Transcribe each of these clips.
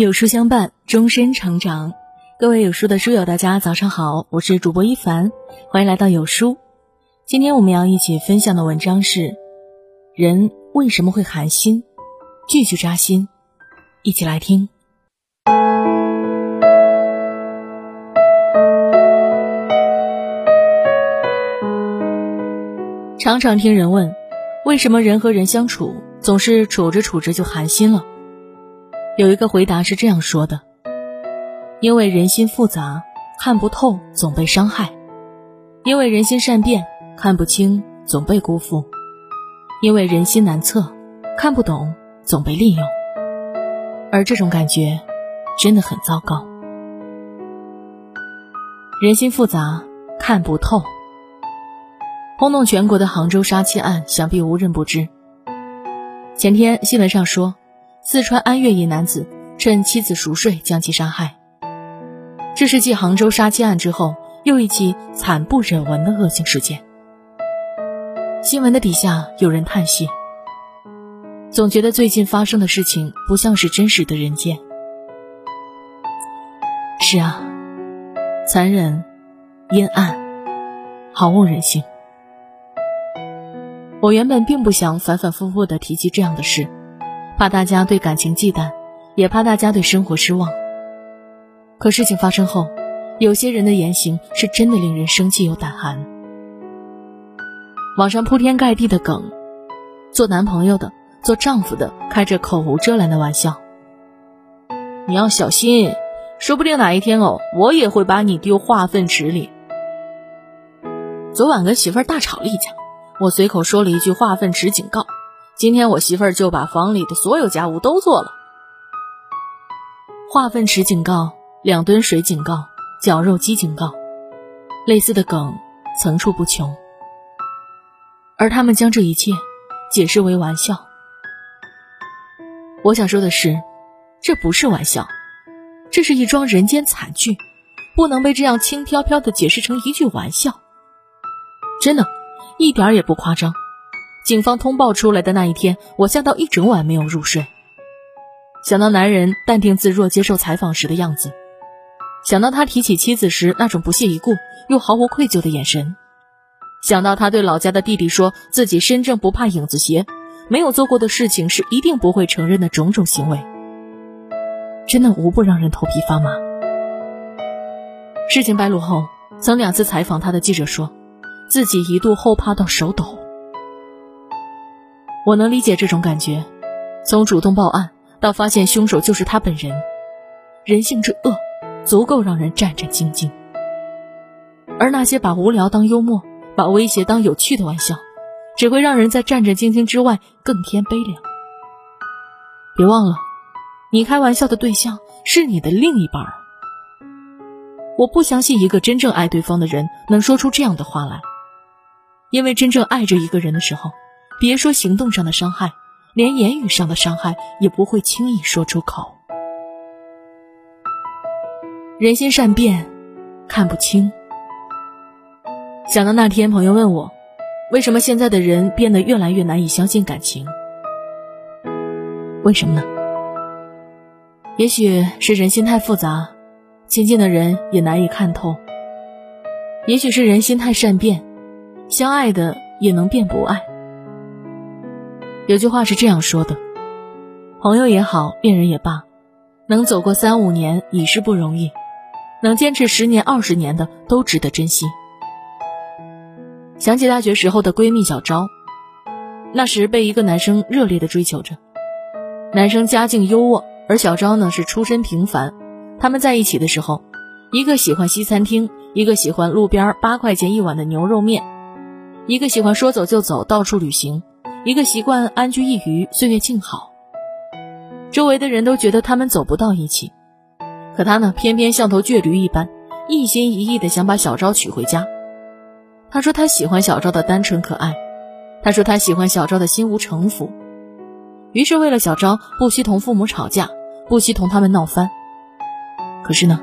有书相伴，终身成长。各位有书的书友，大家早上好，我是主播一凡，欢迎来到有书。今天我们要一起分享的文章是：人为什么会寒心？句句扎心，一起来听。常常听人问，为什么人和人相处总是处着处着就寒心了？有一个回答是这样说的：因为人心复杂，看不透，总被伤害；因为人心善变，看不清，总被辜负；因为人心难测，看不懂，总被利用。而这种感觉真的很糟糕。人心复杂，看不透。轰动全国的杭州杀妻案，想必无人不知。前天新闻上说，四川安岳一男子趁妻子熟睡将其杀害。这是继杭州杀妻案之后又一起惨不忍闻的恶性事件。新闻的底下有人叹息，总觉得最近发生的事情不像是真实的人间。是啊，残忍、阴暗、毫无人性。我原本并不想反反复复的提及这样的事，怕大家对感情忌惮，也怕大家对生活失望。可事情发生后，有些人的言行是真的令人生气又胆寒。网上铺天盖地的梗，做男朋友的、做丈夫的开着口无遮拦的玩笑。你要小心，说不定哪一天哦，我也会把你丢化粪池里。昨晚跟媳妇儿大吵了一架。我随口说了一句“化粪池警告”，今天我媳妇儿就把房里的所有家务都做了。化粪池警告，两吨水警告，绞肉机警告，类似的梗层出不穷。而他们将这一切解释为玩笑。我想说的是，这不是玩笑，这是一桩人间惨剧，不能被这样轻飘飘的解释成一句玩笑。真的。一点也不夸张，警方通报出来的那一天，我吓到一整晚没有入睡。想到男人淡定自若接受采访时的样子，想到他提起妻子时那种不屑一顾又毫无愧疚的眼神，想到他对老家的弟弟说自己身正不怕影子斜，没有做过的事情是一定不会承认的种种行为，真的无不让人头皮发麻。事情败露后，曾两次采访他的记者说。自己一度后怕到手抖，我能理解这种感觉。从主动报案到发现凶手就是他本人，人性之恶，足够让人战战兢兢。而那些把无聊当幽默、把威胁当有趣的玩笑，只会让人在战战兢兢之外更添悲凉。别忘了，你开玩笑的对象是你的另一半。我不相信一个真正爱对方的人能说出这样的话来。因为真正爱着一个人的时候，别说行动上的伤害，连言语上的伤害也不会轻易说出口。人心善变，看不清。想到那天朋友问我，为什么现在的人变得越来越难以相信感情？为什么呢？也许是人心太复杂，亲近的人也难以看透；也许是人心太善变。相爱的也能变不爱。有句话是这样说的：朋友也好，恋人也罢，能走过三五年已是不容易，能坚持十年二十年的都值得珍惜。想起大学时候的闺蜜小昭，那时被一个男生热烈的追求着，男生家境优渥，而小昭呢是出身平凡。他们在一起的时候，一个喜欢西餐厅，一个喜欢路边八块钱一碗的牛肉面。一个喜欢说走就走，到处旅行；一个习惯安居一隅，岁月静好。周围的人都觉得他们走不到一起，可他呢，偏偏像头倔驴一般，一心一意的想把小昭娶回家。他说他喜欢小昭的单纯可爱，他说他喜欢小昭的心无城府。于是为了小昭，不惜同父母吵架，不惜同他们闹翻。可是呢，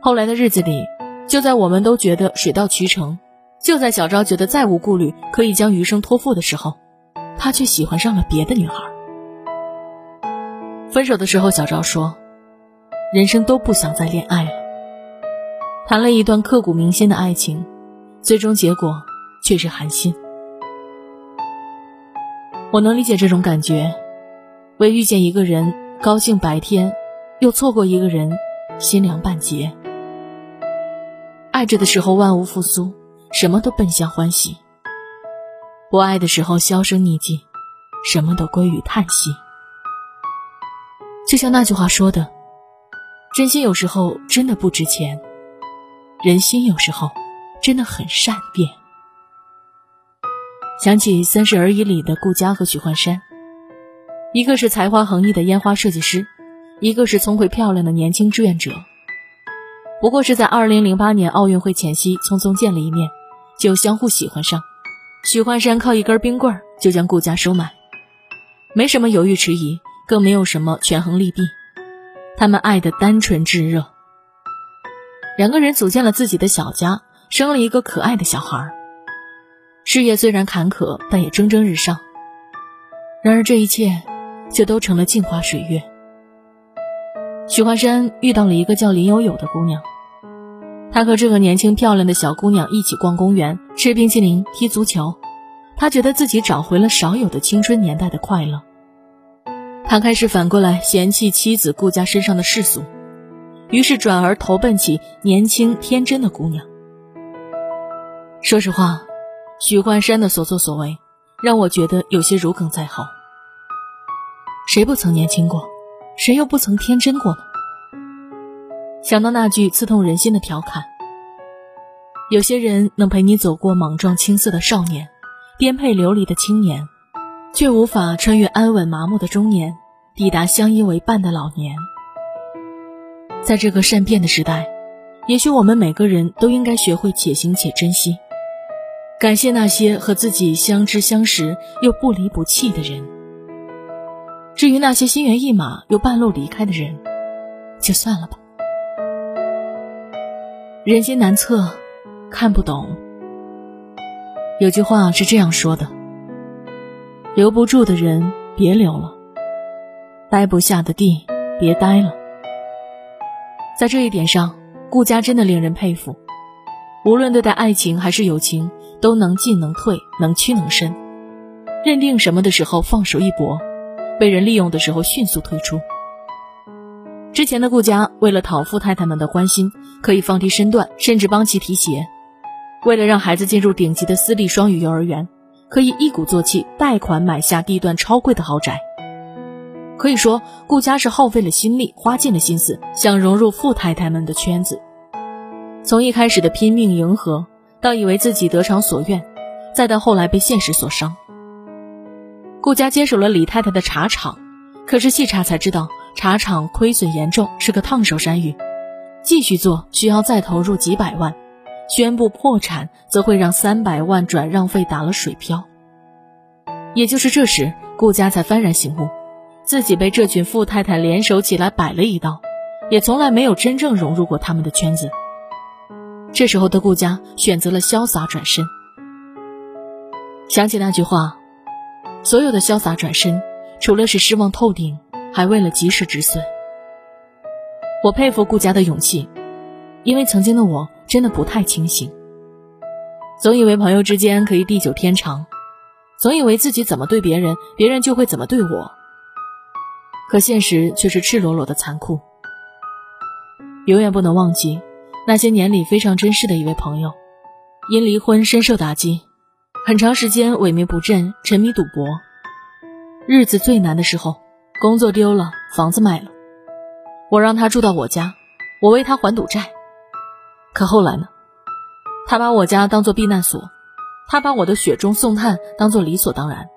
后来的日子里，就在我们都觉得水到渠成。就在小昭觉得再无顾虑，可以将余生托付的时候，他却喜欢上了别的女孩。分手的时候，小赵说：“人生都不想再恋爱了。”谈了一段刻骨铭心的爱情，最终结果却是寒心。我能理解这种感觉，为遇见一个人高兴白天，又错过一个人，心凉半截。爱着的时候万物复苏，什么都奔向欢喜；不爱的时候销声匿迹，什么都归于叹息。就像那句话说的：“真心有时候真的不值钱，人心有时候真的很善变。”想起《三十而已》里的顾佳和许幻山，一个是才华横溢的烟花设计师，一个是聪慧漂亮的年轻志愿者。不过是在2008年奥运会前夕匆匆见了一面，就相互喜欢上。许幻山靠一根冰棍就将顾家收买，没什么犹豫迟疑。更没有什么权衡利弊，他们爱的单纯炙热。两个人组建了自己的小家，生了一个可爱的小孩。事业虽然坎坷，但也蒸蒸日上。然而这一切，却都成了镜花水月。许幻山遇到了一个叫林有有的姑娘，他和这个年轻漂亮的小姑娘一起逛公园、吃冰淇淋、踢足球，他觉得自己找回了少有的青春年代的快乐。他开始反过来嫌弃妻子顾家身上的世俗，于是转而投奔起年轻天真的姑娘。说实话，许幻山的所作所为让我觉得有些如鲠在喉。谁不曾年轻过？谁又不曾天真过呢？想到那句刺痛人心的调侃：“有些人能陪你走过莽撞青涩的少年，颠沛流离的青年。”却无法穿越安稳麻木的中年，抵达相依为伴的老年。在这个善变的时代，也许我们每个人都应该学会且行且珍惜，感谢那些和自己相知相识又不离不弃的人。至于那些心猿意马又半路离开的人，就算了吧。人心难测，看不懂。有句话是这样说的。留不住的人别留了，待不下的地别待了。在这一点上，顾家真的令人佩服。无论对待爱情还是友情，都能进能退，能屈能伸。认定什么的时候放手一搏，被人利用的时候迅速退出。之前的顾家为了讨富太太们的欢心，可以放低身段，甚至帮其提鞋；为了让孩子进入顶级的私立双语幼儿园。可以一鼓作气贷款买下地段超贵的豪宅，可以说顾家是耗费了心力，花尽了心思，想融入富太太们的圈子。从一开始的拼命迎合，到以为自己得偿所愿，再到后来被现实所伤。顾家接手了李太太的茶厂，可是细查才知道，茶厂亏损严重，是个烫手山芋，继续做需要再投入几百万。宣布破产，则会让三百万转让费打了水漂。也就是这时，顾家才幡然醒悟，自己被这群富太太联手起来摆了一道，也从来没有真正融入过他们的圈子。这时候的顾家选择了潇洒转身。想起那句话，所有的潇洒转身，除了是失望透顶，还为了及时止损。我佩服顾家的勇气，因为曾经的我。真的不太清醒，总以为朋友之间可以地久天长，总以为自己怎么对别人，别人就会怎么对我。可现实却是赤裸裸的残酷。永远不能忘记，那些年里非常珍视的一位朋友，因离婚深受打击，很长时间萎靡不振，沉迷赌博。日子最难的时候，工作丢了，房子卖了，我让他住到我家，我为他还赌债。可后来呢？他把我家当做避难所，他把我的雪中送炭当做理所当然。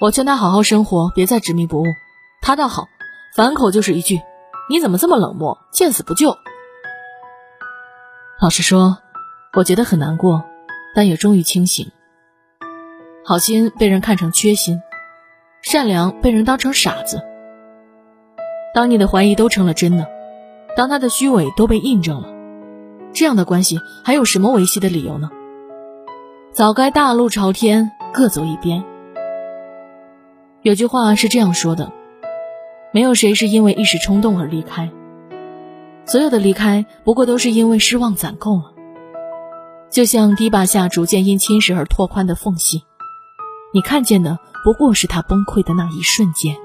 我劝他好好生活，别再执迷不悟。他倒好，反口就是一句：“你怎么这么冷漠，见死不救？”老实说，我觉得很难过，但也终于清醒。好心被人看成缺心，善良被人当成傻子。当你的怀疑都成了真的，当他的虚伪都被印证了。这样的关系还有什么维系的理由呢？早该大路朝天，各走一边。有句话是这样说的：没有谁是因为一时冲动而离开，所有的离开不过都是因为失望攒够了。就像堤坝下逐渐因侵蚀而拓宽的缝隙，你看见的不过是他崩溃的那一瞬间。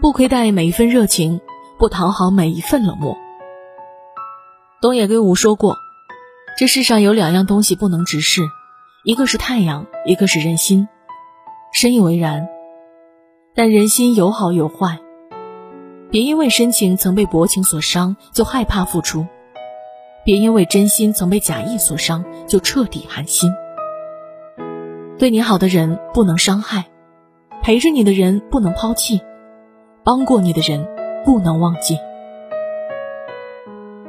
不亏待每一份热情，不讨好每一份冷漠。东野圭吾说过：“这世上有两样东西不能直视，一个是太阳，一个是人心。”深以为然。但人心有好有坏，别因为深情曾被薄情所伤就害怕付出，别因为真心曾被假意所伤就彻底寒心。对你好的人不能伤害，陪着你的人不能抛弃，帮过你的人不能忘记。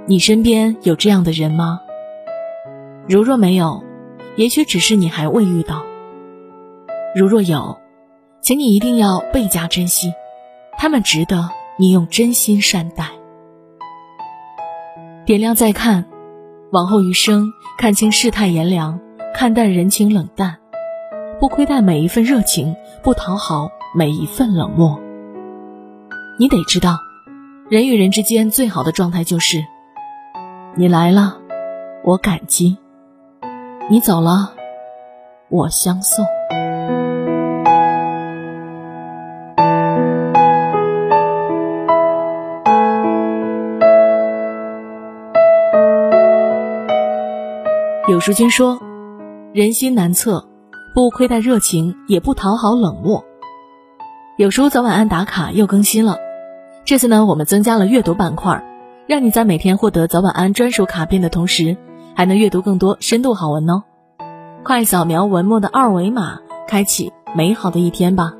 你身边有这样的人吗？如若没有，也许只是你还未遇到；如若有，请你一定要倍加珍惜，他们值得你用真心善待。点亮再看，往后余生，看清世态炎凉，看淡人情冷淡，不亏待每一份热情，不讨好每一份冷漠。你得知道，人与人之间最好的状态就是：你来了，我感激；你走了，我相送。有书君说：“人心难测，不亏待热情，也不讨好冷漠。”有书早晚安打卡又更新了，这次呢，我们增加了阅读板块，让你在每天获得早晚安专属卡片的同时，还能阅读更多深度好文哦。快扫描文末的二维码，开启美好的一天吧。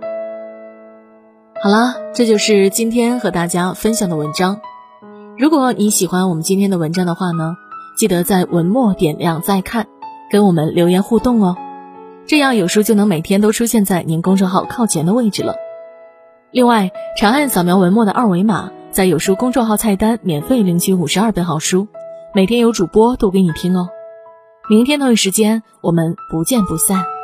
好啦，这就是今天和大家分享的文章。如果你喜欢我们今天的文章的话呢？记得在文末点亮再看，跟我们留言互动哦，这样有书就能每天都出现在您公众号靠前的位置了。另外，长按扫描文末的二维码，在有书公众号菜单免费领取五十二本好书，每天有主播读给你听哦。明天同一时间，我们不见不散。